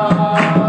Bye.